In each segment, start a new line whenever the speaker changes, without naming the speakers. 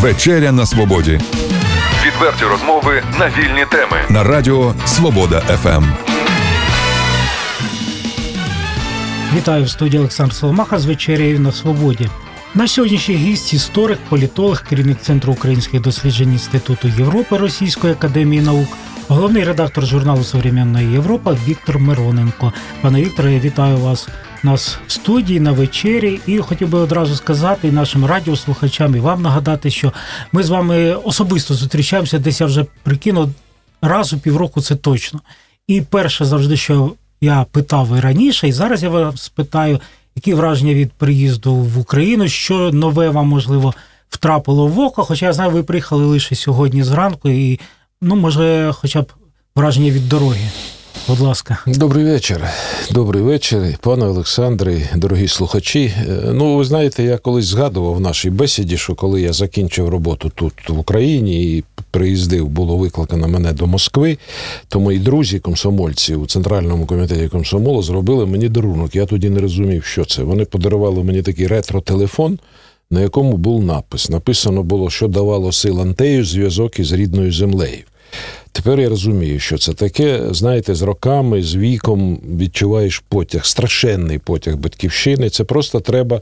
Вечеря на свободі.
Відверті розмови на вільні теми.
На радіо Свобода ФМ.
Вітаю в студії Олександр Соломаха з вечерею на свободі. На сьогоднішній гість історик, політолог, керівник Центру українських досліджень Інституту Європи Російської академії наук, головний редактор журналу Современная Европа Віктор Мироненко. Пане Вікторе, вітаю вас нас в студії на вечері. І хотів би одразу сказати нашим радіослухачам, і вам нагадати, що ми з вами особисто зустрічаємося, десь я вже прикинув раз у півроку це точно. І перше завжди, що я питав і раніше, і зараз я вас питаю, які враження від приїзду в Україну, що нове вам можливо втрапило в око. Хоча я знаю, ви приїхали лише сьогодні зранку, і ну, може, хоча б враження від дороги. Будь ласка,
добрий вечір. Добрий вечір, пане Олександре, дорогі слухачі. Е, ну, ви знаєте, я колись згадував в нашій бесіді, що коли я закінчив роботу тут в Україні і приїздив, було викликано мене до Москви, то мої друзі, комсомольці у центральному комітеті комсомолу зробили мені дарунок. Я тоді не розумів, що це. Вони подарували мені такий ретро-телефон. На якому був напис. Написано було, що давало сил Антею зв'язок із рідною землею. Тепер я розумію, що це таке. Знаєте, з роками, з віком відчуваєш потяг, страшенний потяг батьківщини. Це просто треба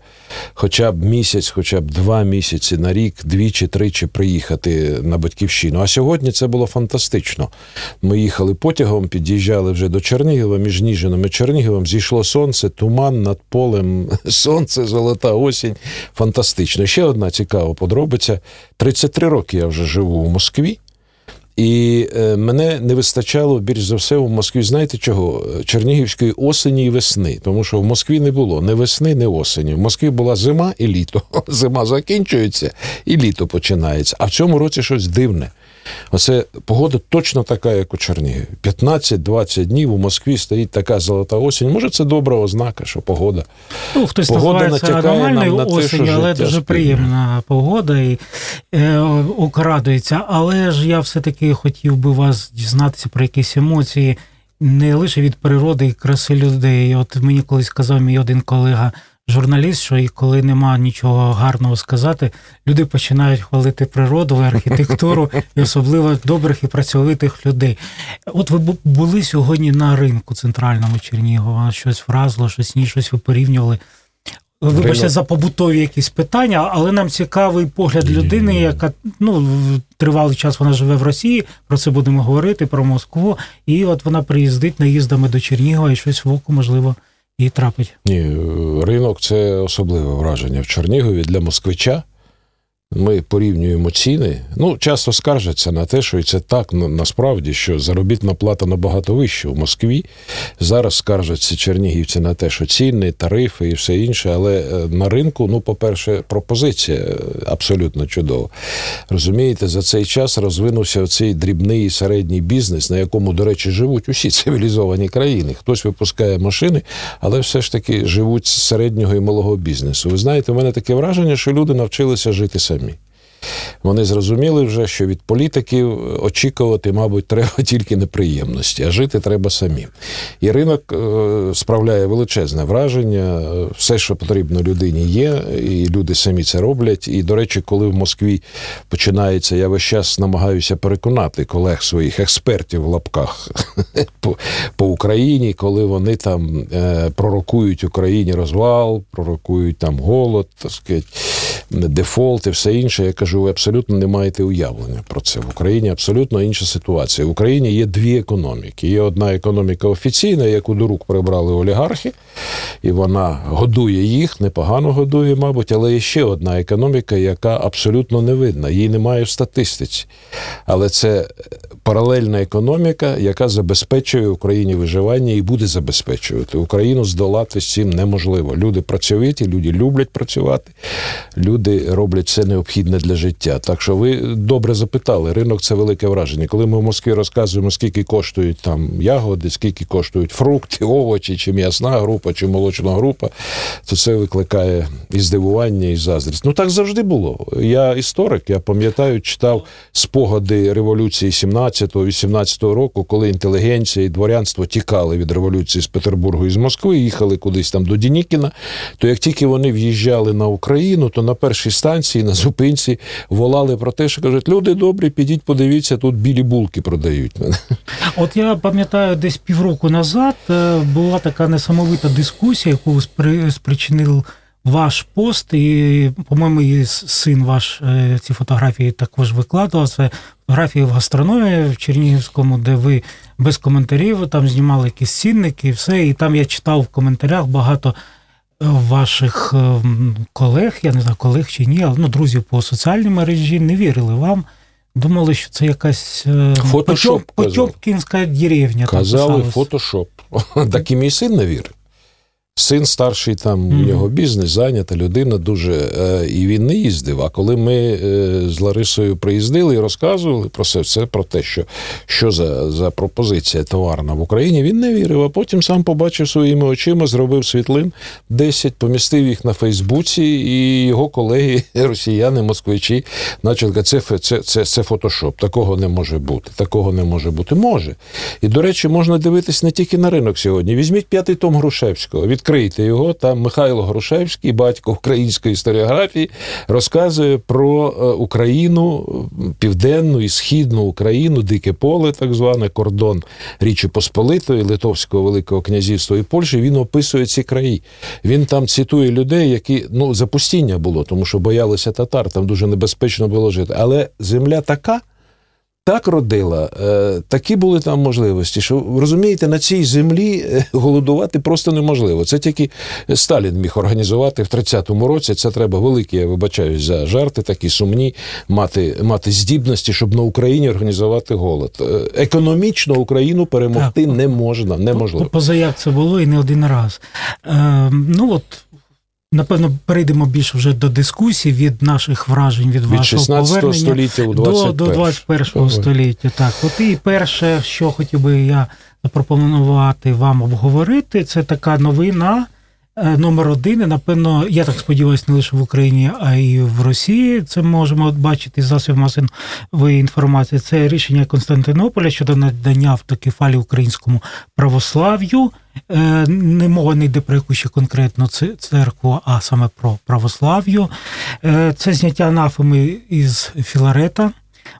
хоча б місяць, хоча б два місяці на рік, двічі-тричі приїхати на батьківщину. А сьогодні це було фантастично. Ми їхали потягом, під'їжджали вже до Чернігова, між Ніжином і Черніговом. Зійшло сонце, туман над полем, сонце, золота осінь. Фантастично. Ще одна цікава подробиця: 33 роки я вже живу у Москві. І е, мене не вистачало більш за все в Москві. Знаєте чого? Чернігівської осені і весни. Тому що в Москві не було ні весни, ні осені. В Москві була зима і літо. Зима закінчується і літо починається. А в цьому році щось дивне. Оце погода точно така, як у Чернігові. 15-20 днів у Москві стоїть така золота осінь. Може, це добра ознака, що погода.
Ну, хтось погода називає це аномальною осінь, але дуже спільне. приємна погода і е, окрадується. Але ж я все-таки хотів би вас дізнатися про якісь емоції. Не лише від природи і краси людей. От мені колись сказав мій один колега, журналіст, що і коли нема нічого гарного сказати, люди починають хвалити природу, архітектуру і особливо добрих і працьовитих людей. От ви були сьогодні на ринку центральному Чернігова, щось вразило, щось ні, щось ви порівнювали. Вибачте, за побутові якісь питання, але нам цікавий погляд людини, яка ну тривалий час вона живе в Росії. Про це будемо говорити, про Москву. І от вона приїздить наїздами до Чернігова і щось в оку можливо і трапить.
Ні, ринок це особливе враження в Чернігові для москвича. Ми порівнюємо ціни. Ну, часто скаржаться на те, що і це так насправді, що заробітна плата набагато вища в Москві. Зараз скаржаться чернігівці на те, що ціни, тарифи і все інше. Але е, на ринку, ну, по-перше, пропозиція е, абсолютно чудова. Розумієте, за цей час розвинувся оцей дрібний і середній бізнес, на якому, до речі, живуть усі цивілізовані країни. Хтось випускає машини, але все ж таки живуть з середнього і малого бізнесу. Ви знаєте, у мене таке враження, що люди навчилися жити самі самі. Вони зрозуміли вже, що від політиків очікувати, мабуть, треба тільки неприємності, а жити треба самим. І ринок е, справляє величезне враження. Все, що потрібно людині, є, і люди самі це роблять. І, до речі, коли в Москві починається, я весь час намагаюся переконати колег своїх експертів в лапках по, Україні, коли вони там е, пророкують Україні розвал, пророкують там голод, так сказати, дефолт і все інше. Я кажу, ви абсолютно не маєте уявлення про це. В Україні абсолютно інша ситуація. В Україні є дві економіки. Є одна економіка офіційна, яку до рук прибрали олігархи, і вона годує їх, непогано годує, мабуть, але є ще одна економіка, яка абсолютно не видна. Її немає в статистиці. Але це паралельна економіка, яка забезпечує Україні виживання і буде забезпечувати. Україну здолати з цим неможливо. Люди працьовиті, люди люблять працювати, люди роблять все необхідне для життя. Так що ви добре запитали, ринок це велике враження. Коли ми в Москві розказуємо, скільки коштують там ягоди, скільки коштують фрукти, овочі, чи м'ясна група, чи молочна група, то це викликає і здивування, і заздрість. Ну так завжди було. Я історик, я пам'ятаю, читав спогади революції 17-18 року, коли інтелігенція і дворянство тікали від революції з Петербургу і з Москви, їхали кудись там до Дінікіна. То як тільки вони в'їжджали на Україну, то напевно першій станції на зупинці волали про те, що кажуть, люди добрі, підіть, подивіться, тут білі булки продають.
От я пам'ятаю, десь півроку назад е, була така несамовита дискусія, яку спричинив ваш пост, і, по-моєму, і син ваш е, ці фотографії також викладував. Це фотографії в гастрономії в Чернігівському, де ви без коментарів там знімали якісь цінники і все. І там я читав в коментарях багато ваших е, колег, я не знаю, колег чи ні, але ну, друзів по соціальній мережі не вірили вам. Думали, що це якась
Фотошоп,
Потьопкінська деревня.
Казали фотошоп. Так і мій син не вірив. Син старший, там mm-hmm. у нього бізнес, зайнята людина дуже. Е, і він не їздив. А коли ми е, з Ларисою приїздили і розказували про це, все про те, що що за за пропозиція товарна в Україні, він не вірив. А потім сам побачив своїми очима, зробив світлин 10, помістив їх на Фейсбуці, і його колеги, росіяни, москвичі, почали казати, це, це, це, це фотошоп. Такого не може бути. Такого не може бути. Може. І, до речі, можна дивитись не тільки на ринок сьогодні. Візьміть п'ятий том Грушевського. Від відкрийте його. Там Михайло Грушевський, батько української історіографії, розказує про е, Україну, південну і східну Україну, дике поле, так зване, кордон Річі Посполитої, Литовського Великого князівства і Польщі. Він описує ці краї. Він там цитує людей, які ну запустіння було, тому що боялися татар, там дуже небезпечно було жити. Але земля така так родила, е, такі були там можливості, що розумієте, на цій землі е, голодувати просто неможливо. Це тільки Сталін міг організувати в 30-му році. Це треба великі, я вибачаюсь за жарти, такі сумні, мати мати здібності, щоб на Україні організувати голод. Е, економічно Україну перемогти так. не можна. Неможливо.
Позаяк це було і не один раз. Е, Ну от Напевно, перейдемо більше вже до дискусії від наших вражень від, від вашого повернення
століття у
21. до, до 21 століття. Так, от і перше, що хотів би я запропонувати вам обговорити, це така новина номер один. І, напевно, я так сподіваюся, не лише в Україні, а й в Росії. Це можемо бачити з засобів масової інформації. Це рішення Константинополя щодо надання автокефалі українському православ'ю. Е, не мова не йде про якусь ще конкретну церкву, а саме про православ'ю. Е, це зняття анафеми із Філарета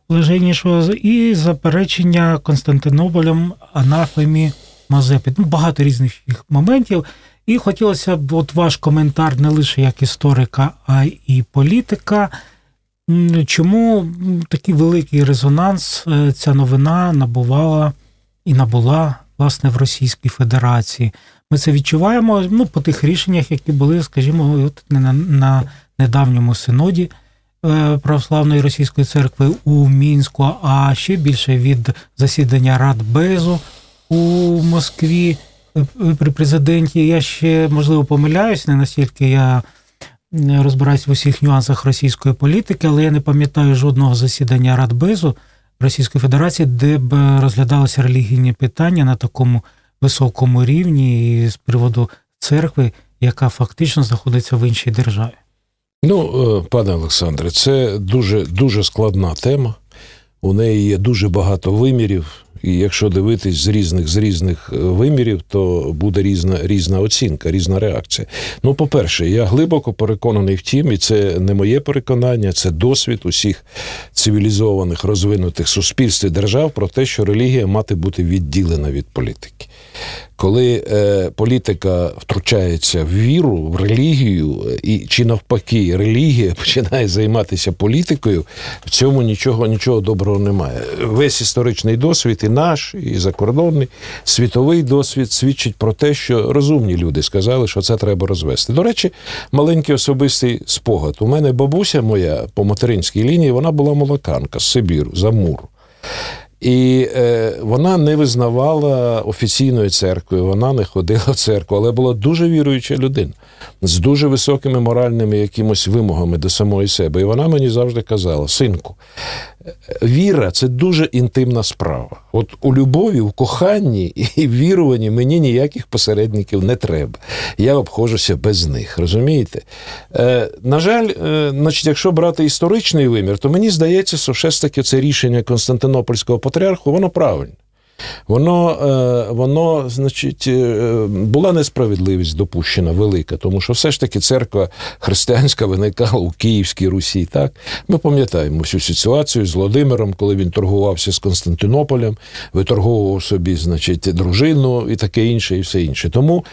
блаженнішого і заперечення Константинополем анафемі Мазепи. Ну, Багато різних моментів. І хотілося б от ваш коментар не лише як історика, а й політика. Чому такий великий резонанс е, ця новина набувала і набула власне в Російській Федерації. Ми це відчуваємо ну, по тих рішеннях, які були, скажімо, от на, на недавньому синоді е, Православної Російської церкви у Мінську, а ще більше від засідання Радбезу у Москві при президенті. Я ще можливо помиляюсь, не настільки я. Розбираюсь в усіх нюансах російської політики, але я не пам'ятаю жодного засідання Радбезу, Російської Федерації, де б розглядалися релігійні питання на такому високому рівні і з приводу церкви, яка фактично знаходиться в іншій державі.
Ну, е, пане Олександре, це дуже дуже складна тема. У неї є дуже багато вимірів. І якщо дивитись з різних з різних е, вимірів, то буде різна різна оцінка, різна реакція. Ну, по-перше, я глибоко переконаний в тім, і це не моє переконання, це досвід усіх цивілізованих розвинутих суспільств і держав про те, що релігія мати бути відділена від політики коли е, політика втручається в віру, в релігію, і чи навпаки, релігія починає займатися політикою, в цьому нічого нічого доброго немає. Весь історичний досвід, і наш, і закордонний світовий досвід свідчить про те, що розумні люди сказали, що це треба розвести. До речі, маленький особистий спогад. У мене бабуся моя по материнській лінії, вона була молоканка з Сибіру, з Амуру. І е, вона не визнавала офіційної церкви, вона не ходила в церкву, але була дуже віруюча людина з дуже високими моральними якимось вимогами до самої себе. І вона мені завжди казала: синку, віра це дуже інтимна справа. От у любові, в коханні і в віруванні мені ніяких посередників не треба. Я обходжуся без них. Розумієте? Е, На жаль, е, значить, якщо брати історичний вимір, то мені здається, що все ж таки це рішення Константинопольського патріарху, воно правильне. Воно, е, воно, значить, е, була несправедливість допущена велика, тому що все ж таки церква християнська виникала у Київській Русі. Так ми пам'ятаємо всю ситуацію з Володимиром, коли він торгувався з Константинополем, виторговував собі, значить, дружину і таке інше, і все інше. Тому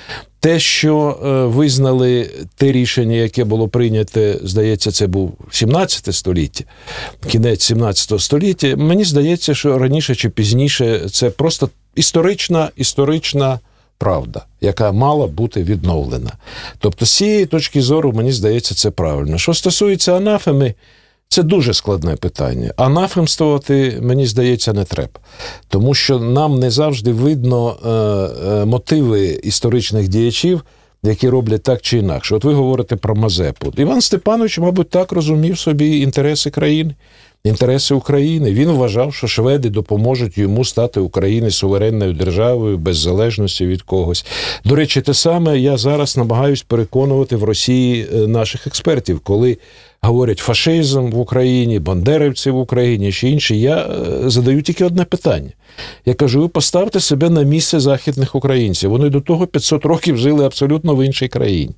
те, що е, визнали те рішення, яке було прийняте, здається, це був 17 століття, кінець 17 століття. Мені здається, що раніше чи пізніше це просто історична історична правда, яка мала бути відновлена. Тобто, з цієї точки зору, мені здається, це правильно. Що стосується анафеми, це дуже складне питання. Анафемствувати, мені здається, не треба. Тому що нам не завжди видно е, е, мотиви історичних діячів, які роблять так чи інакше. От ви говорите про Мазепу. Іван Степанович, мабуть, так розумів собі інтереси країни. Інтереси України він вважав, що шведи допоможуть йому стати Україні суверенною державою без залежності від когось. До речі, те саме я зараз намагаюсь переконувати в Росії е, наших експертів, коли говорять фашизм в Україні, бандерівці в Україні чи інші, я е, задаю тільки одне питання. Я кажу: ви поставте себе на місце західних українців. Вони до того 500 років жили абсолютно в іншій країні.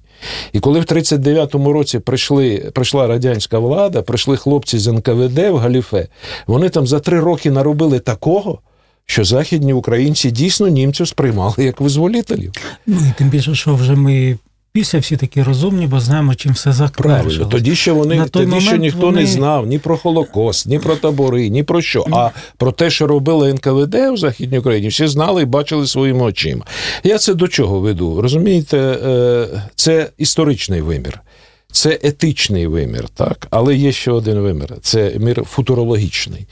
І коли в 39-му році прийшли, прийшла радянська влада, прийшли хлопці з НКВД в Галіфе, вони там за три роки наробили такого. Що західні українці дійсно німців сприймали як визволителів.
Ну і тим більше, що вже ми після всі такі розумні, бо знаємо, чим все закінчилось.
Тоді ще вони На тоді ще ніхто вони... не знав ні про Холокост, ні про табори, ні про що. А про те, що робили НКВД у Західній Україні, всі знали і бачили своїми очима. Я це до чого веду? Розумієте, е, це історичний вимір. Це етичний вимір, так, але є ще один вимір це мір футурологічний.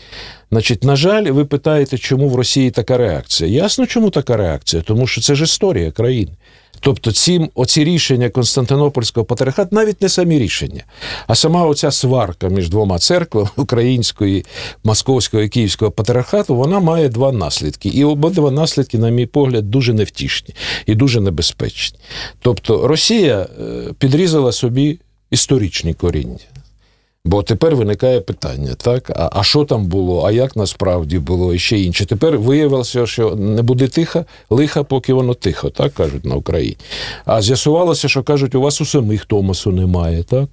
Значить, на жаль, ви питаєте, чому в Росії така реакція? Ясно, чому така реакція? Тому що це ж історія країни. Тобто, ці оці рішення Константинопольського патріархату, навіть не самі рішення, а сама оця сварка між двома церквами української, московського і київського патріархату, вона має два наслідки. І обидва наслідки, на мій погляд, дуже невтішні і дуже небезпечні. Тобто, Росія е, підрізала собі історичні коріння. Бо тепер виникає питання, так? А а що там було, а як насправді було і ще інше. Тепер виявилося, що не буде тиха, лиха, поки воно тихо, так кажуть на Україні. А з'ясувалося, що кажуть, у вас у самих Томасу немає, так?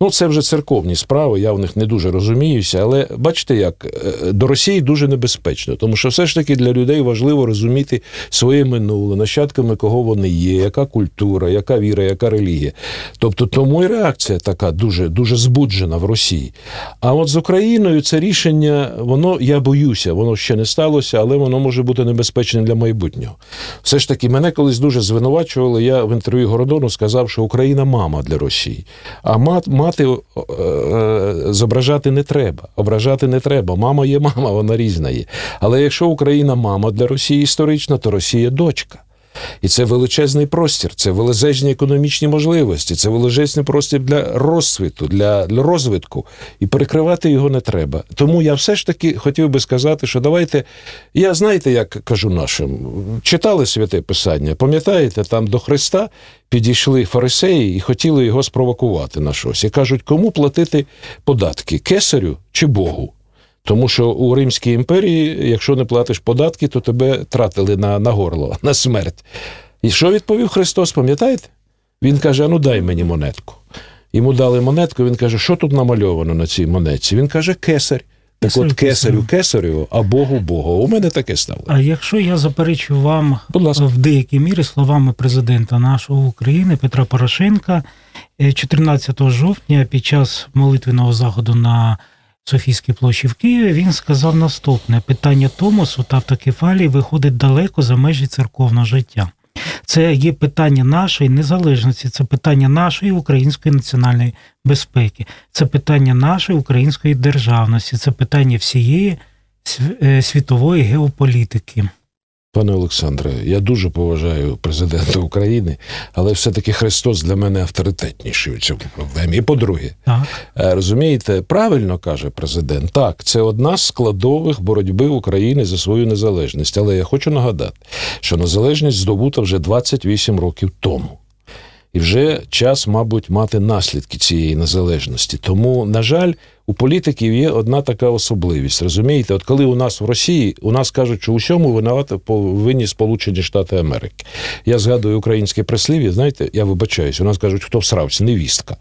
Ну, це вже церковні справи, я в них не дуже розуміюся, але бачите, як е, до Росії дуже небезпечно, тому що все ж таки для людей важливо розуміти своє минуле, нащадками кого вони є, яка культура, яка віра, яка релігія. Тобто, тому і реакція така дуже дуже збуджена в Росії. А от з Україною це рішення, воно я боюся, воно ще не сталося, але воно може бути небезпечним для майбутнього. Все ж таки, мене колись дуже звинувачували. Я в інтерв'ю Городону сказав, що Україна мама для Росії. А мат мати е, зображати не треба. Ображати не треба. Мама є мама, вона різна є. Але якщо Україна мама для Росії історична, то Росія дочка. І це величезний простір, це величезні економічні можливості, це величезний простір для розсвіту, для розвитку. І перекривати його не треба. Тому я все ж таки хотів би сказати, що давайте. Я знаєте, як кажу нашим, читали святе Писання, пам'ятаєте, там до Христа підійшли фарисеї і хотіли його спровокувати на щось. І кажуть, кому платити податки кесарю чи Богу? Тому що у Римській імперії, якщо не платиш податки, то тебе тратили на на горло, на смерть. І що відповів Христос, пам'ятаєте? Він каже: а ну дай мені монетку. Йому дали монетку, він каже, що тут намальовано на цій монетці? Він каже, кесарь. Так от кесарю кесарю, а Богу Богу. У мене таке стало.
А якщо я заперечу вам в деякій мірі словами президента нашого України Петра Порошенка 14 е, жовтня під час молитвеного заходу на Софійській площі в Києві, він сказав наступне: питання Томосу та автокефалії виходить далеко за межі церковного життя. Це є питання нашої незалежності, це питання нашої української національної безпеки, це питання нашої української державності, це питання всієї е, світової геополітики.
Пане Олександре, я дуже поважаю президента України, але все-таки Христос для мене авторитетніший у цьому проблемі. І по-друге. Е, розумієте, правильно каже президент, так, це одна з складових боротьби України за свою незалежність. Але я хочу нагадати, що незалежність здобута вже 28 років тому. І вже час, мабуть, мати наслідки цієї незалежності. Тому, на жаль, у політиків є одна така особливість. Розумієте, от коли у нас в Росії у нас кажуть, що усьому винувати повинні Сполучені Штати Америки. Я згадую українське прислів'я, знаєте, я вибачаюсь, у нас кажуть, хто всрався, невістка.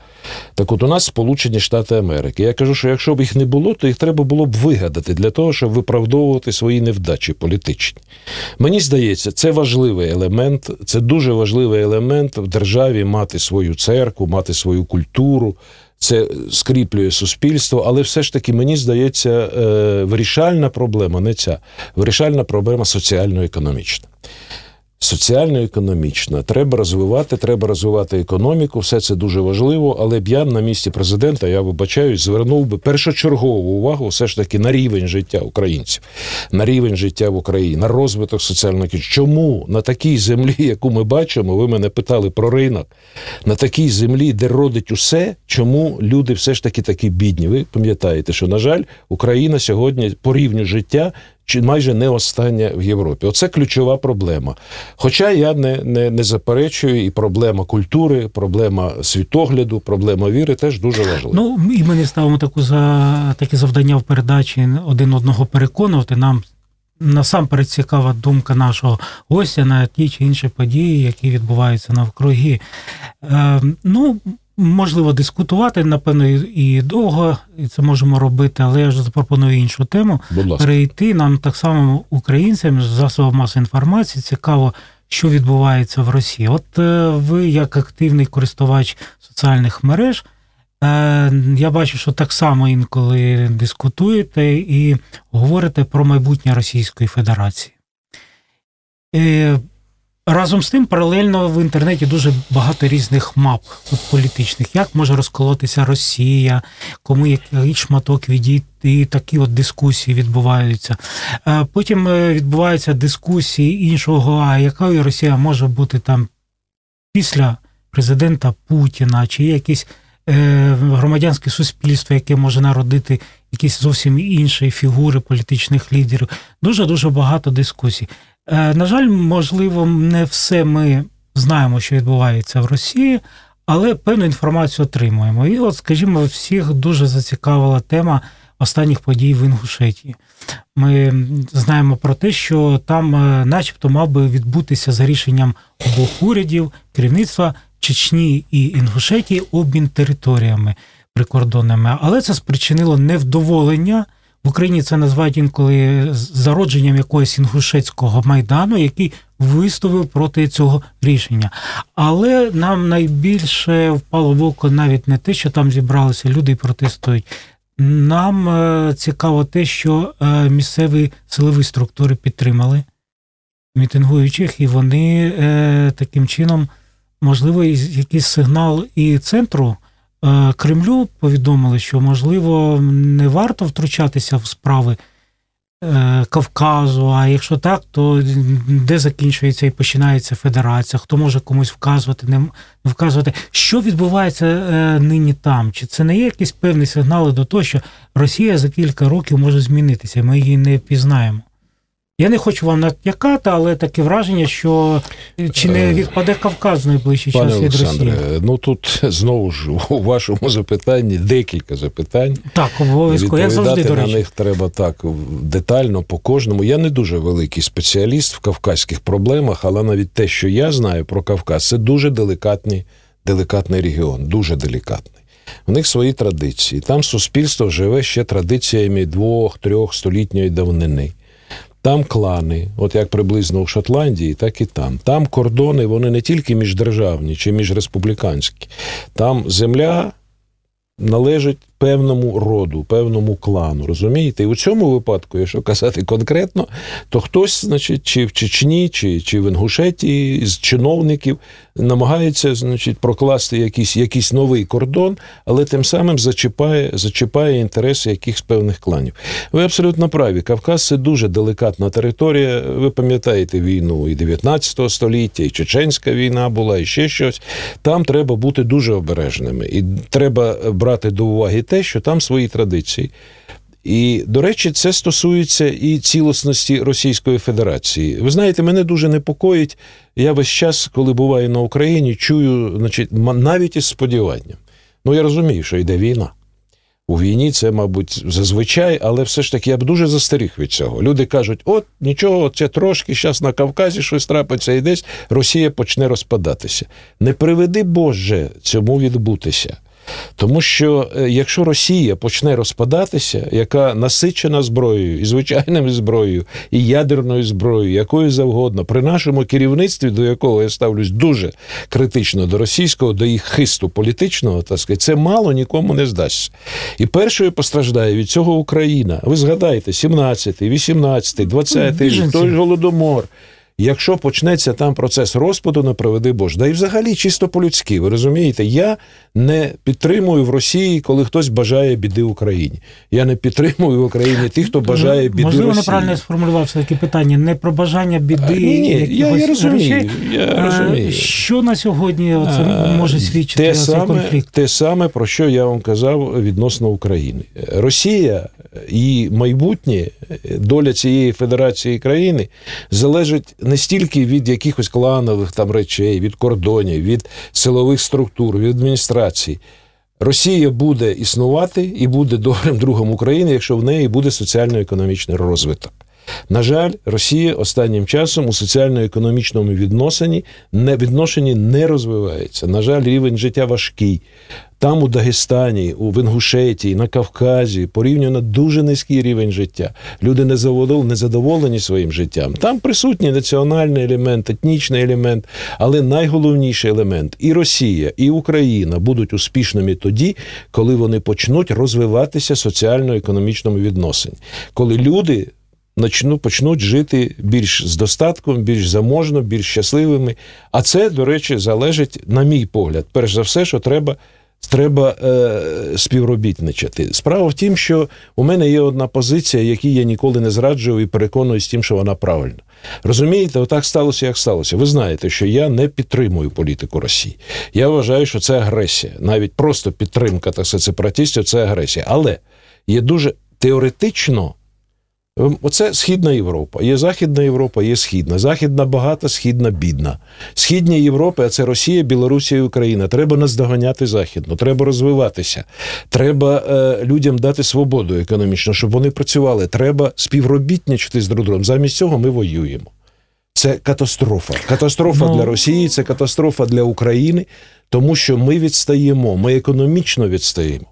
Так от у нас Сполучені Штати Америки. Я кажу, що якщо б їх не було, то їх треба було б вигадати для того, щоб виправдовувати свої невдачі політичні. Мені здається, це важливий елемент, це дуже важливий елемент в державі мати свою церкву, мати свою культуру це скріплює суспільство, але все ж таки мені здається, е, вирішальна проблема не ця. Вирішальна проблема соціально-економічна соціально-економічна. Треба розвивати, треба розвивати економіку. Все це дуже важливо. Але б я на місці президента, я вибачаюсь, звернув би першочергову увагу все ж таки на рівень життя українців, на рівень життя в Україні, на розвиток соціальної Чому на такій землі, яку ми бачимо, ви мене питали про ринок, на такій землі, де родить усе, чому люди все ж таки такі бідні? Ви пам'ятаєте, що на жаль, Україна сьогодні по рівню життя чи майже не остання в Європі. Оце ключова проблема. Хоча я не не, не заперечую, і проблема культури, проблема світогляду, проблема віри теж дуже важлива.
Ну і ми не ставимо таку за таке завдання в передачі один одного переконувати. Нам насамперед цікава думка нашого гостя на ті чи інші події, які відбуваються навкруги. Е, ну, Можливо, дискутувати, напевно, і довго і це можемо робити, але я вже запропоную іншу тему. Перейти нам так само українцям з засобів масової інформації цікаво, що відбувається в Росії. От е, ви, як активний користувач соціальних мереж, е, я бачу, що так само інколи дискутуєте і говорите про майбутнє Російської Федерації. Е, Разом з тим, паралельно в інтернеті дуже багато різних мап політичних, як може розколотися Росія, кому який шматок відійти, такі от дискусії відбуваються. Потім е, відбуваються дискусії іншого, а яка Росія може бути там після президента Путіна, чи є якісь е, громадянське суспільство, яке може народити якісь зовсім інші фігури політичних лідерів. Дуже дуже багато дискусій. Е, на жаль, можливо, не все ми знаємо, що відбувається в Росії, але певну інформацію отримуємо. І, от, скажімо, всіх дуже зацікавила тема останніх подій в Інгушетії. Ми знаємо про те, що там, е, начебто, мав би відбутися за рішенням обох урядів керівництва Чечні і Інгушетії обмін територіями прикордонними, але це спричинило невдоволення. В Україні це називають інколи зародженням якогось інгушецького майдану, який виставив проти цього рішення. Але нам найбільше впало в око навіть не те, що там зібралися люди і протестують. Нам е, цікаво те, що е, місцеві силові структури підтримали мітингуючих, і вони е, таким чином, можливо, якийсь сигнал і центру. Е, Кремлю повідомили, що можливо не варто втручатися в справи е, Кавказу. А якщо так, то де закінчується і починається федерація? Хто може комусь вказувати, не вказувати, що відбувається е, нині там? Чи це не є якісь певні сигнали до того, що Росія за кілька років може змінитися? Ми її не пізнаємо? Я не хочу вам натякати, але таке враження, що чи не е, відпаде Кавказ в найближчий Пане час від Росії?
Ну тут знову ж у вашому запитанні декілька запитань.
Так, обов'язково як завжди до
речі. на них треба так детально по кожному. Я не дуже великий спеціаліст в кавказьких проблемах, але навіть те, що я знаю про Кавказ, це дуже делікатний, делікатний регіон, дуже делікатний. У них свої традиції. Там суспільство живе ще традиціями двох-трьох столітньої давнини. Там клани, от як приблизно у Шотландії, так і там. Там кордони, вони не тільки міждержавні чи міжреспубліканські. Там земля належить певному роду, певному клану. Розумієте? І у цьому випадку, якщо казати конкретно, то хтось, значить, чи в Чечні, чи чи в Інгушеті з чиновників намагається значить, прокласти якийсь якийсь новий кордон, але тим самим зачіпає зачіпає інтереси якихось певних кланів. Ви абсолютно праві. Кавказ це дуже делікатна територія. Ви пам'ятаєте війну і 19 століття, і Чеченська війна була, і ще щось. Там треба бути дуже обережними, і треба брати до уваги те, що там свої традиції. І, до речі, це стосується і цілісності Російської Федерації. Ви знаєте, мене дуже непокоїть. Я весь час, коли буваю на Україні, чую, значить, навіть із сподіванням. Ну, я розумію, що йде війна. у війні це, мабуть, зазвичай, але все ж таки я б дуже застеріг від цього. Люди кажуть, от нічого, це трошки зараз на Кавказі щось трапиться і десь Росія почне розпадатися. Не приведи Боже цьому відбутися. Тому що е, якщо Росія почне розпадатися, яка насичена зброєю, і звичайною зброєю, і ядерною зброєю, якою завгодно, при нашому керівництві, до якого я ставлюсь дуже критично до російського, до їх хисту політичного, так сказати, це мало нікому не здасться. І першою постраждає від цього Україна. Ви згадайте, 17-й, 18-й, 20-й рік, той голодомор. Якщо почнеться там процес розпаду, не проведи Боже. Да і взагалі чисто по-людськи, ви розумієте, я не підтримую в Росії, коли хтось бажає біди Україні. Я не підтримую в Україні тих, хто бажає біди
Можливо,
Росії.
неправильно сформулював все таки питання. Не про бажання біди. А,
ні, ні, я, я розумію. Я розумію.
Що на сьогодні оце може свідчити те
цей саме,
конфлікт?
Те саме, про що я вам казав відносно України. Росія і майбутнє доля цієї федерації країни залежить не стільки від якихось кланових там речей, від кордонів, від силових структур, від адміністрації. Росія буде існувати і буде добрим другом України, якщо в неї буде соціально-економічний розвиток. На жаль, Росія останнім часом у соціально-економічному відносині не відношенні не розвивається. На жаль, рівень життя важкий. Там, у Дагестані, у Венгушеті, на Кавказі порівняно дуже низький рівень життя. Люди не задоволені своїм життям. Там присутній національний елемент, етнічний елемент, але найголовніший елемент і Росія, і Україна будуть успішними тоді, коли вони почнуть розвиватися соціально-економічному відносині, коли люди начну, почнуть жити більш з достатком, більш заможно, більш щасливими. А це, до речі, залежить, на мій погляд, перш за все, що треба. Треба е, співробітничати. Справа в тім, що у мене є одна позиція, яку я ніколи не зраджував і переконуюсь тим, що вона правильна. Розумієте, отак сталося, як сталося. Ви знаєте, що я не підтримую політику Росії. Я вважаю, що це агресія. Навіть просто підтримка так сепаратистів це агресія. Але є дуже теоретично оце Східна Європа. Є Західна Європа, є Східна. Західна багата, східна бідна. Східні Європи, а це Росія, Білорусія і Україна. Треба наздоганяти Західну, треба розвиватися. Треба е, людям дати свободу економічно, щоб вони працювали. Треба співробітничати з друг другом. Замість цього ми воюємо. Це катастрофа. Катастрофа ну... для Росії, це катастрофа для України, тому що ми відстаємо, ми економічно відстаємо.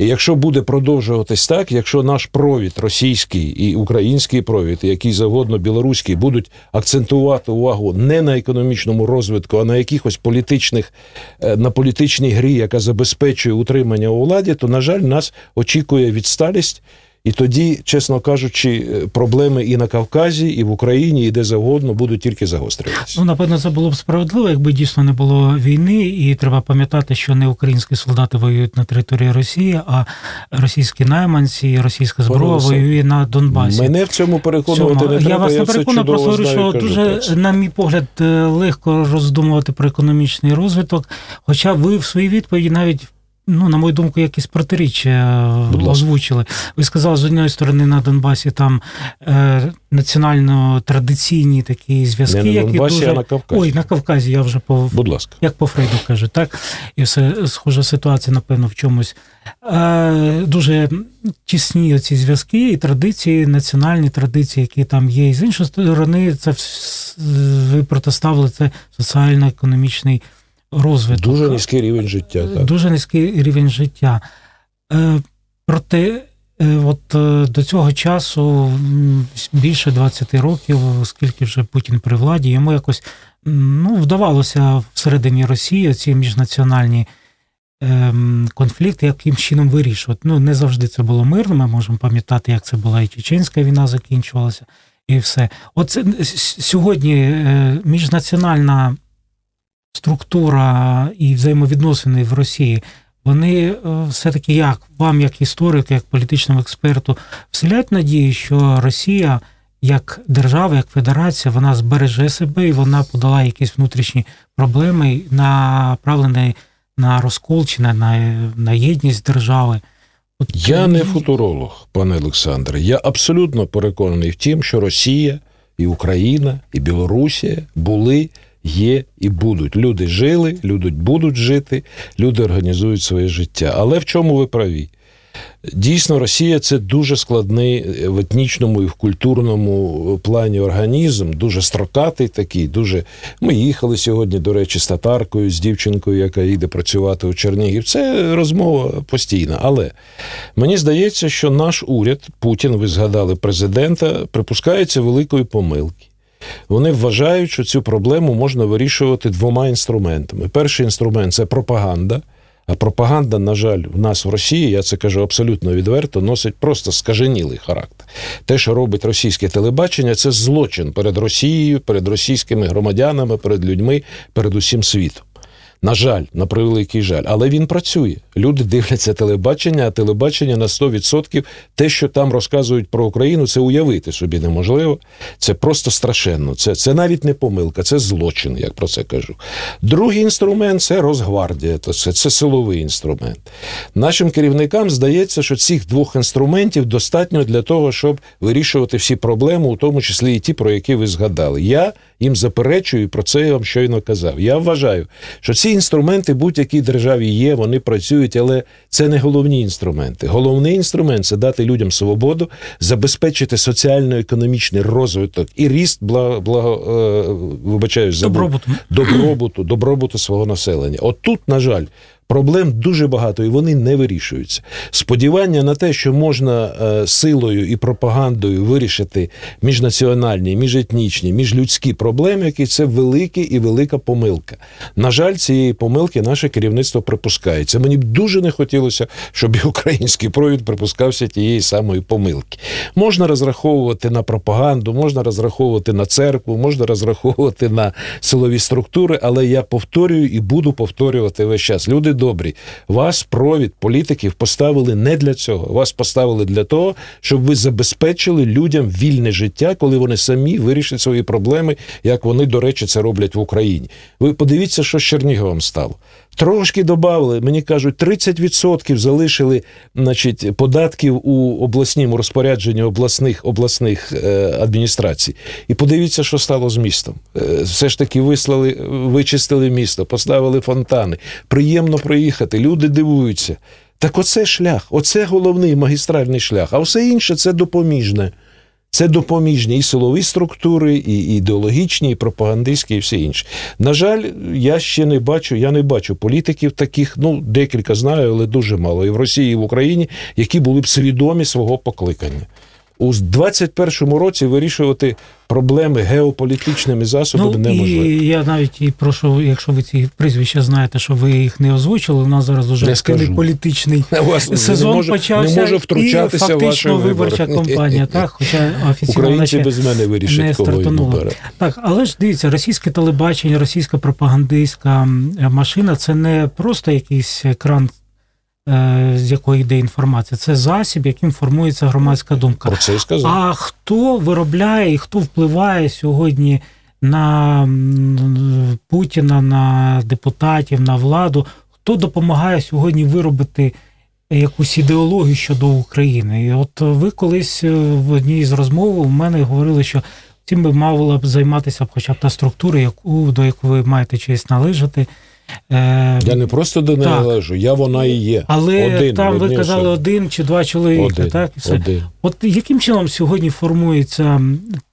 І якщо буде продовжуватись так, якщо наш провід російський і український провід, який завгодно білоруський, будуть акцентувати увагу не на економічному розвитку, а на якихось політичних е, на політичній грі, яка забезпечує утримання у владі, то на жаль, нас очікує відсталість. І тоді, чесно кажучи, е, проблеми і на Кавказі, і в Україні, і де завгодно будуть тільки загострюватися.
Ну, напевно, це було б справедливо, якби дійсно не було війни, і треба пам'ятати, що не українські солдати воюють на території Росії, а російські найманці, російська зброя воює на Донбасі.
Мене в цьому переконувати не треба.
Я вас не переконую, просто говорю, що дуже, на мій погляд, е, легко роздумувати про економічний розвиток. Хоча ви в своїй відповіді навіть ну, на мою думку, якісь протиріччя озвучили. Ви сказали, з однієї сторони на Донбасі там е, національно-традиційні такі зв'язки,
Не
на Донбасі,
дуже... а на Кавказі.
Ой, на Кавказі я вже по
Будь ласка.
як по Фрейду кажу, так? І все схожа ситуація, напевно, в чомусь. Е, Дуже тісні ці зв'язки і традиції, національні традиції, які там є. І з іншої сторони, це ви протиставили це соціально-економічний розвиток.
Дуже низький рівень життя. Так.
Дуже низький рівень життя. Е, проте, е, от е, до цього часу більше 20 років, оскільки вже Путін при владі, йому якось ну, вдавалося всередині Росії ці міжнаціональні ем, конфлікти, яким чином вирішувати. Ну, не завжди це було мирно. Ми можемо пам'ятати, як це була і Чеченська війна закінчувалася, і все. От сьогодні міжнаціональна структура і взаємовідносини в Росії, вони е, все-таки як вам, як історику, як політичному експерту, вселяють надію, що Росія як держава, як федерація, вона збереже себе і вона подала якісь внутрішні проблеми, направлені на розкол чи на, на, на єдність держави.
От, Я не футуролог, пане Олександре. Я абсолютно переконаний в тім, що Росія і Україна, і Білорусія були є і будуть. Люди жили, люди будуть жити, люди організують своє життя. Але в чому ви праві? Дійсно, Росія це дуже складний в етнічному і в культурному плані організм, дуже строкатий такий. Дуже ми їхали сьогодні, до речі, з татаркою, з дівчинкою, яка їде працювати у Чернігів. Це розмова постійна. Але мені здається, що наш уряд Путін, ви згадали президента, припускається великої помилки. Вони вважають, що цю проблему можна вирішувати двома інструментами. Перший інструмент це пропаганда. А пропаганда, на жаль, в нас в Росії, я це кажу абсолютно відверто, носить просто скаженілий характер. Те, що робить російське телебачення, це злочин перед Росією, перед російськими громадянами, перед людьми, перед усім світом. На жаль, на превеликий жаль, але він працює. Люди дивляться телебачення, а телебачення на 100% те, що там розказують про Україну, це уявити собі неможливо. Це просто страшенно. Це це навіть не помилка, це злочин, як про це кажу. Другий інструмент це Росгвардія, це, це силовий інструмент. Нашим керівникам здається, що цих двох інструментів достатньо для того, щоб вирішувати всі проблеми, у тому числі і ті, про які ви згадали. Я їм заперечую, і про це я вам щойно казав. Я вважаю, що ці інструменти будь-якій державі є, вони працюють, але це не головні інструменти. Головний інструмент це дати людям свободу, забезпечити соціально-економічний розвиток і ріст благо, благо е, вибачаюсь,
добробуту.
добробуту, добробуту свого населення. От тут, на жаль, Проблем дуже багато, і вони не вирішуються. Сподівання на те, що можна е, силою і пропагандою вирішити міжнаціональні, міжетнічні, міжлюдські проблеми, які це велика і велика помилка. На жаль, цієї помилки наше керівництво припускає. Це мені б дуже не хотілося, щоб і український провід припускався тієї самої помилки. Можна розраховувати на пропаганду, можна розраховувати на церкву, можна розраховувати на силові структури, але я повторюю і буду повторювати весь час. Люди добрі, вас провід політиків поставили не для цього. Вас поставили для того, щоб ви забезпечили людям вільне життя, коли вони самі вирішать свої проблеми, як вони, до речі, це роблять в Україні. Ви подивіться, що з Черніговом стало. Трошки додали, мені кажуть, 30% залишили значить, податків у обласному розпорядженні обласних обласних е, адміністрацій. І подивіться, що стало з містом. Е, все ж таки вислали, вичистили місто, поставили фонтани. Приємно проїхати. Люди дивуються. Так оце шлях, оце головний магістральний шлях, а все інше це допоміжне. Це допоміжні і силові структури, і ідеологічні, і пропагандистські, і все інше. На жаль, я ще не бачу, я не бачу політиків таких, ну декілька знаю, але дуже мало і в Росії, і в Україні, які були б свідомі свого покликання у 21-му році вирішувати проблеми геополітичними засобами
ну,
неможливо.
І Я навіть і прошу, якщо ви ці прізвища знаєте, що ви їх не озвучили. У нас зараз дуже активний політичний вас, сезон
не може,
почався
не може втручатися
і фактично виборча кампанія. Так, хоча офіційно
Українці без мене вирішать, не кого
Так, але ж дивіться, російське телебачення, російська пропагандистська машина це не просто якийсь екран Е, з якої йде інформація. Це засіб, яким формується громадська думка.
Про це і сказав.
А хто виробляє і хто впливає сьогодні на Путіна, на депутатів, на владу? Хто допомагає сьогодні виробити якусь ідеологію щодо України? І от ви колись е, в одній з розмов у мене говорили, що цим би мала б займатися хоча б та структура, яку до якої ви маєте честь належати.
Е, я не просто до неї належу, я вона і є.
Але один, там ви казали один чи два чоловіка.
Один,
так?
Все. Один.
От яким чином сьогодні формується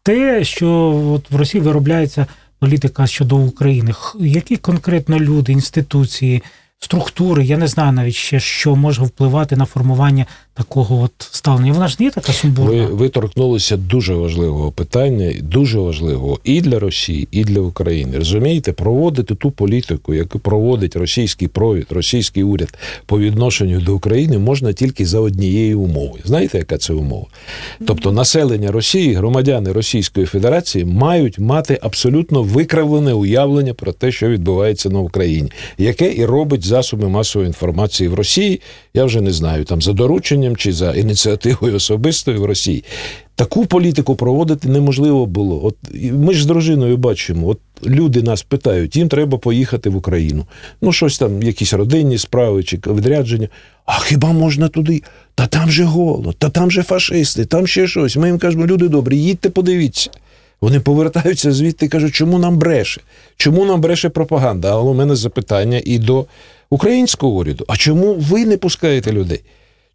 те, що от в Росії виробляється політика щодо України? Які конкретно люди, інституції, структури, я не знаю навіть ще, що може впливати на формування такого от ставлення. Вона ж не така сумбурна.
Ви, ви торкнулися дуже важливого питання, дуже важливого і для Росії, і для України. Розумієте, проводити ту політику, яку проводить російський провід, російський уряд по відношенню до України, можна тільки за однієї умови. Знаєте, яка це умова? Тобто, населення Росії, громадяни Російської Федерації мають мати абсолютно викривлене уявлення про те, що відбувається на Україні, яке і робить засоби масової інформації в Росії. Я вже не знаю там за дорученням рішенням чи за ініціативою особистою в Росії. Таку політику проводити неможливо було. От ми ж з дружиною бачимо, от люди нас питають, їм треба поїхати в Україну. Ну, щось там, якісь родинні справи чи відрядження. А хіба можна туди? Та там же голод, та там же фашисти, там ще щось. Ми їм кажемо, люди добрі, їдьте, подивіться. Вони повертаються звідти і кажуть, чому нам бреше? Чому нам бреше пропаганда? Але у мене запитання і до українського уряду. А чому ви не пускаєте людей?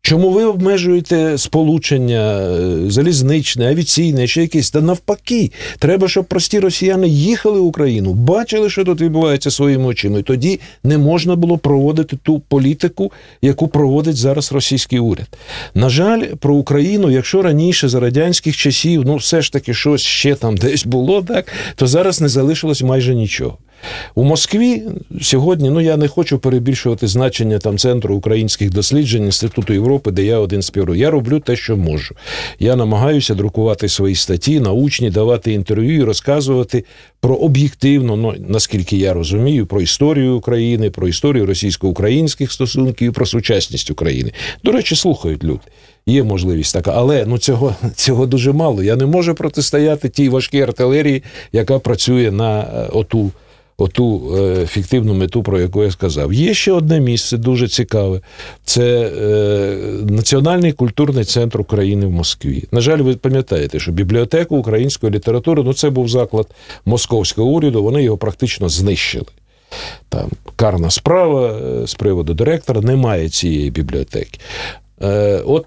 Чому ви обмежуєте сполучення е, залізничне, авіаційне, ще якесь? Та навпаки, треба, щоб прості росіяни їхали в Україну, бачили, що тут відбувається своїми очима. І тоді не можна було проводити ту політику, яку проводить зараз російський уряд. На жаль, про Україну, якщо раніше за радянських часів, ну все ж таки щось ще там десь було, так то зараз не залишилось майже нічого. У Москві сьогодні, ну я не хочу перебільшувати значення там центру українських досліджень Інституту Європи, де я один з піру. Я роблю те, що можу. Я намагаюся друкувати свої статті, научні, давати інтерв'ю і розказувати про об'єктивно, ну наскільки я розумію, про історію України, про історію російсько-українських стосунків, і про сучасність України. До речі, слухають люди. Є можливість така, але ну цього цього дуже мало. Я не можу протистояти тій важкій артилерії, яка працює на е, оту оту е, фіктивну мету, про яку я сказав. Є ще одне місце дуже цікаве: це е, Національний культурний центр України в Москві. На жаль, ви пам'ятаєте, що бібліотеку української літератури ну це був заклад московського уряду, вони його практично знищили. Там карна справа е, з приводу директора, немає цієї бібліотеки. Е, от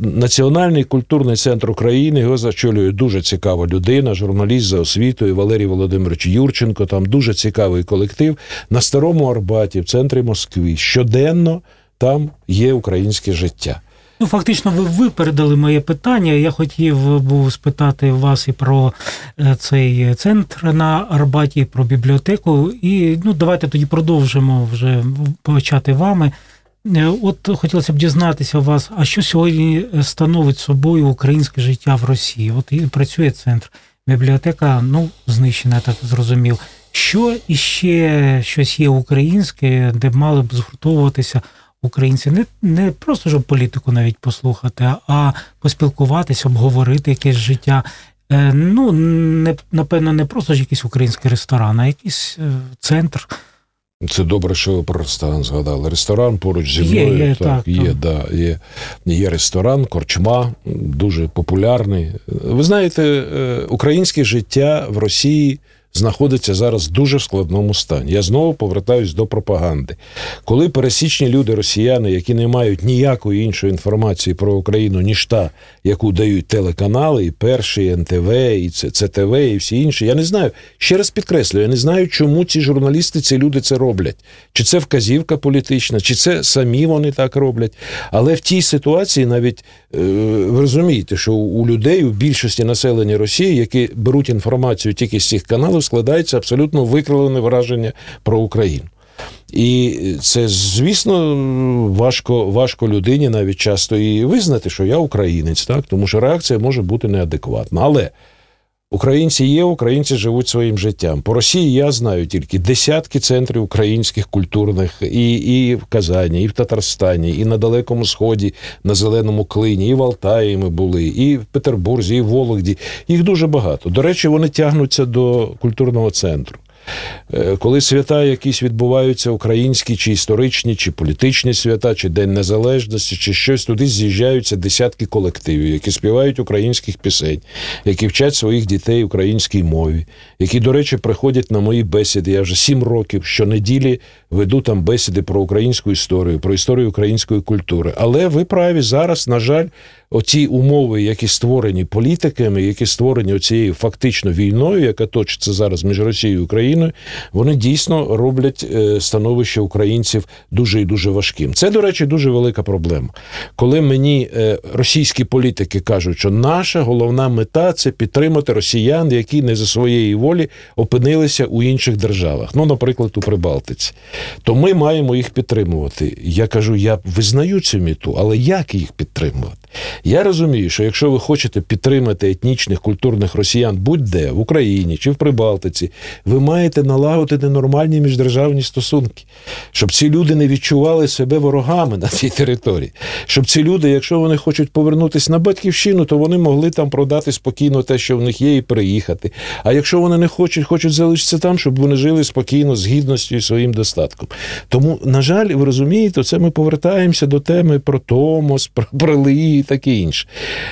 Національний культурний центр України його зачолює дуже цікава людина, журналіст за освітою Валерій Володимирович Юрченко. Там дуже цікавий колектив на старому Арбаті, в центрі Москви. Щоденно там є українське життя.
Ну, фактично, ви випередили моє питання. Я хотів був спитати вас і про е, цей центр на Арбаті, про бібліотеку. І ну, давайте тоді продовжимо вже почати вами. Е, от хотілося б дізнатися у вас, а що сьогодні становить собою українське життя в Росії? От і працює центр, бібліотека, ну, знищена, так зрозумів. Що іще щось є українське, де мали б згуртовуватися українці? Не не просто щоб політику навіть послухати, а поспілкуватися, обговорити якесь життя. Е, ну, не напевно, не просто ж якийсь український ресторан, а якийсь е, центр.
Це добре, що ви про ресторан згадали. Ресторан поруч зі мною
є, є,
так,
так,
є, да, є, є ресторан, корчма, дуже популярний. Ви знаєте, е, українське життя в Росії знаходиться зараз в дуже складному стані. Я знову повертаюсь до пропаганди. Коли пересічні люди, росіяни, які не мають ніякої іншої інформації про Україну, ніж та, яку дають телеканали, і перший, і НТВ, і ЦТВ, і всі інші, я не знаю. Ще раз підкреслюю, я не знаю, чому ці журналісти, ці люди це роблять. Чи це вказівка політична, чи це самі вони так роблять. Але в тій ситуації навіть е, ви розумієте, що у людей у більшості населення Росії, які беруть інформацію тільки з цих каналів, складається абсолютно викривлене враження про Україну. І це, звісно, важко важко людині навіть часто і визнати, що я українець, так тому що реакція може бути неадекватна. Але Українці є, українці живуть своїм життям. По Росії я знаю тільки десятки центрів українських культурних і і в Казані, і в Татарстані, і на Далекому Сході, на Зеленому Клині, і в Алтаї ми були, і в Петербурзі, і в Вологді. Їх дуже багато. До речі, вони тягнуться до культурного центру. Е, коли свята якісь відбуваються українські, чи історичні, чи політичні свята, чи День Незалежності, чи щось, туди з'їжджаються десятки колективів, які співають українських пісень, які вчать своїх дітей українській мові, які, до речі, приходять на мої бесіди. Я вже сім років щонеділі веду там бесіди про українську історію, про історію української культури. Але ви праві зараз, на жаль, оці умови, які створені політиками, які створені оцією фактично війною, яка точиться зараз між Росією і Україною, вони дійсно роблять е, становище українців дуже і дуже важким. Це, до речі, дуже велика проблема. Коли мені е, російські політики кажуть, що наша головна мета це підтримати росіян, які не за своєї волі опинилися у інших державах, ну, наприклад, у Прибалтиці, то ми маємо їх підтримувати. Я кажу, я визнаю цю міту, але як їх підтримувати? Я розумію, що якщо ви хочете підтримати етнічних культурних росіян будь-де в Україні чи в Прибалтиці, ви маєте налагодити нормальні міждержавні стосунки, щоб ці люди не відчували себе ворогами на цій території, щоб ці люди, якщо вони хочуть повернутися на батьківщину, то вони могли там продати спокійно те, що в них є, і переїхати. А якщо вони не хочуть, хочуть залишитися там, щоб вони жили спокійно з гідністю і своїм достатком. Тому, на жаль, ви розумієте, це ми повертаємося до теми про Томос, про Брали і таке інше.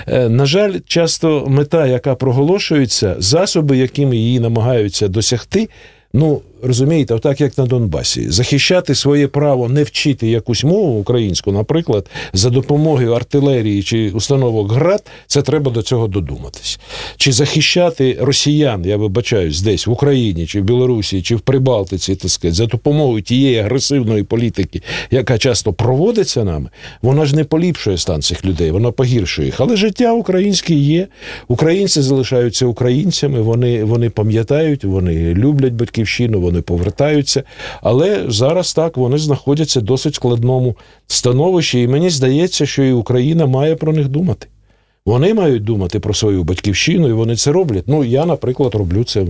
Е, на жаль, часто мета, яка проголошується, засоби, якими її намагаються досягти, Ну, розумієте, отак як на Донбасі, захищати своє право не вчити якусь мову українську, наприклад, за допомогою артилерії чи установок ГРАД, це треба до цього додуматись. Чи захищати росіян, я вибачаюсь, десь в Україні, чи в Білорусі, чи в Прибалтиці, так сказати, за допомогою тієї агресивної політики, яка часто проводиться нами, вона ж не поліпшує стан цих людей, вона погіршує їх. Але життя українське є. Українці залишаються українцями, вони, вони пам'ятають, вони люблять батьківщину вони повертаються. Але зараз так вони знаходяться в досить складному становищі, і мені здається, що і Україна має про них думати. Вони мають думати про свою батьківщину, і вони це роблять. Ну, я, наприклад, роблю це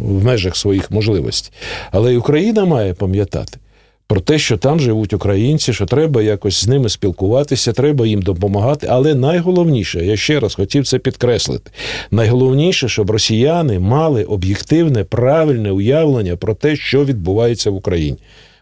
в межах своїх можливостей. Але і Україна має пам'ятати про те, що там живуть українці, що треба якось з ними спілкуватися, треба їм допомагати. Але найголовніше, я ще раз хотів це підкреслити: найголовніше, щоб росіяни мали об'єктивне, правильне уявлення про те, що відбувається в Україні.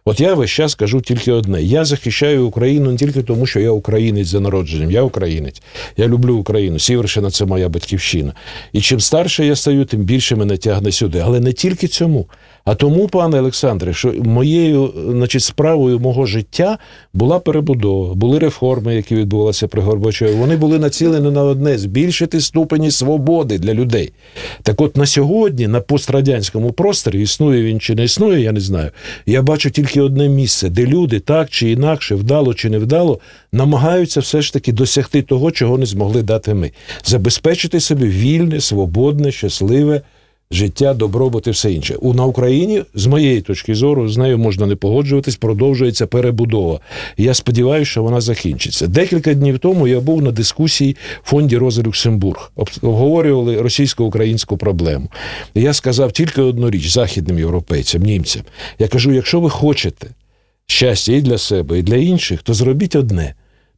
От я весь час кажу тільки одне: я захищаю Україну не тільки тому, що я українець за народженням, я українець. Я люблю Україну. Сіверщина це моя батьківщина. І чим старше я стаю, тим більше мене тягне сюди. Але не тільки цьому. А тому, пане Олександре, що моєю значить, справою мого життя була перебудова, були реформи, які відбувалися при Горбачові. Вони були націлені на одне збільшити ступені свободи для людей. Так от на сьогодні, на пострадянському просторі, існує він чи не існує, я не знаю. Я бачу тільки одне місце, де люди так чи інакше, вдало чи не вдало, намагаються все ж таки досягти того, чого не змогли дати ми. Забезпечити собі вільне, свободне, щасливе життя, добробут і все інше. У на Україні, з моєї точки зору, з нею можна не погоджуватись, продовжується перебудова. я сподіваюся, що вона закінчиться. Декілька днів тому я був на дискусії в фонді Роза Люксембург. Обговорювали російсько-українську проблему. Я сказав тільки одну річ західним європейцям, німцям. Я кажу: якщо ви хочете щастя і для себе, і для інших, то зробіть одне.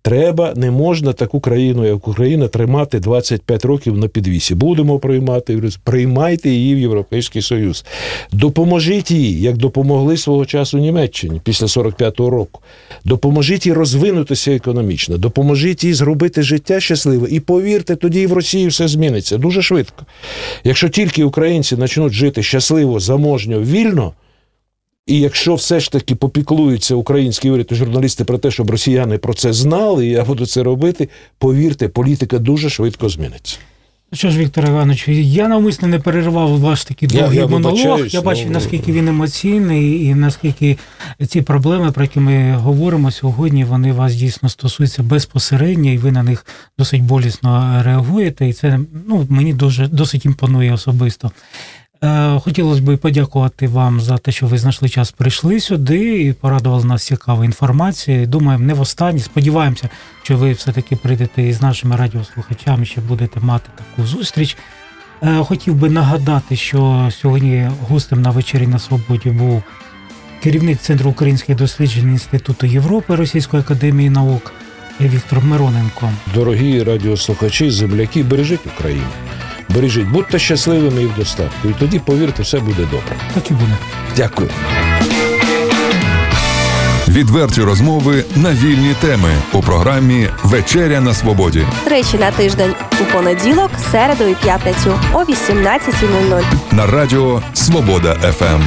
Треба, не можна таку країну, як Україна, тримати 25 років на підвісі. Будемо приймати приймайте її в Європейський Союз. Допоможіть їй, як допомогли свого часу Німеччині після 45-го року. Допоможіть їй розвинутися економічно, допоможіть їй зробити життя щасливе. І повірте, тоді і в Росії все зміниться дуже швидко. Якщо тільки українці почнуть жити щасливо, заможньо, вільно. І якщо все ж таки попіклуються українські уряд і журналісти про те, щоб росіяни про це знали, і я буду це робити, повірте, політика дуже швидко зміниться.
Що ж, Віктор Іванович, я навмисно не переривав ваш такий довгий я, монолог. Я бачив, ну, наскільки він емоційний, і наскільки ці проблеми, про які ми говоримо сьогодні, вони вас дійсно стосуються безпосередньо, і ви на них досить болісно реагуєте. І це ну, мені дуже досить імпонує особисто. Е, хотілося б подякувати вам за те, що ви знайшли час, прийшли сюди і порадували нас цікавою інформацією. Думаємо, не в останній. Сподіваємося, що ви все-таки прийдете і з нашими радіослухачами, ще будете мати таку зустріч. Е, хотів би нагадати, що сьогодні гостем на вечері на свободі був керівник Центру українських досліджень Інституту Європи Російської академії наук Віктор Мироненко.
Дорогі радіослухачі, земляки, бережіть Україну бережіть, будьте щасливими і в достатку. І тоді, повірте, все буде добре.
Так і буде.
Дякую.
Відверті розмови на вільні теми у програмі Вечеря на Свободі.
Речі на тиждень у понеділок, середу і п'ятницю о 18.00
на радіо Свобода ФМ.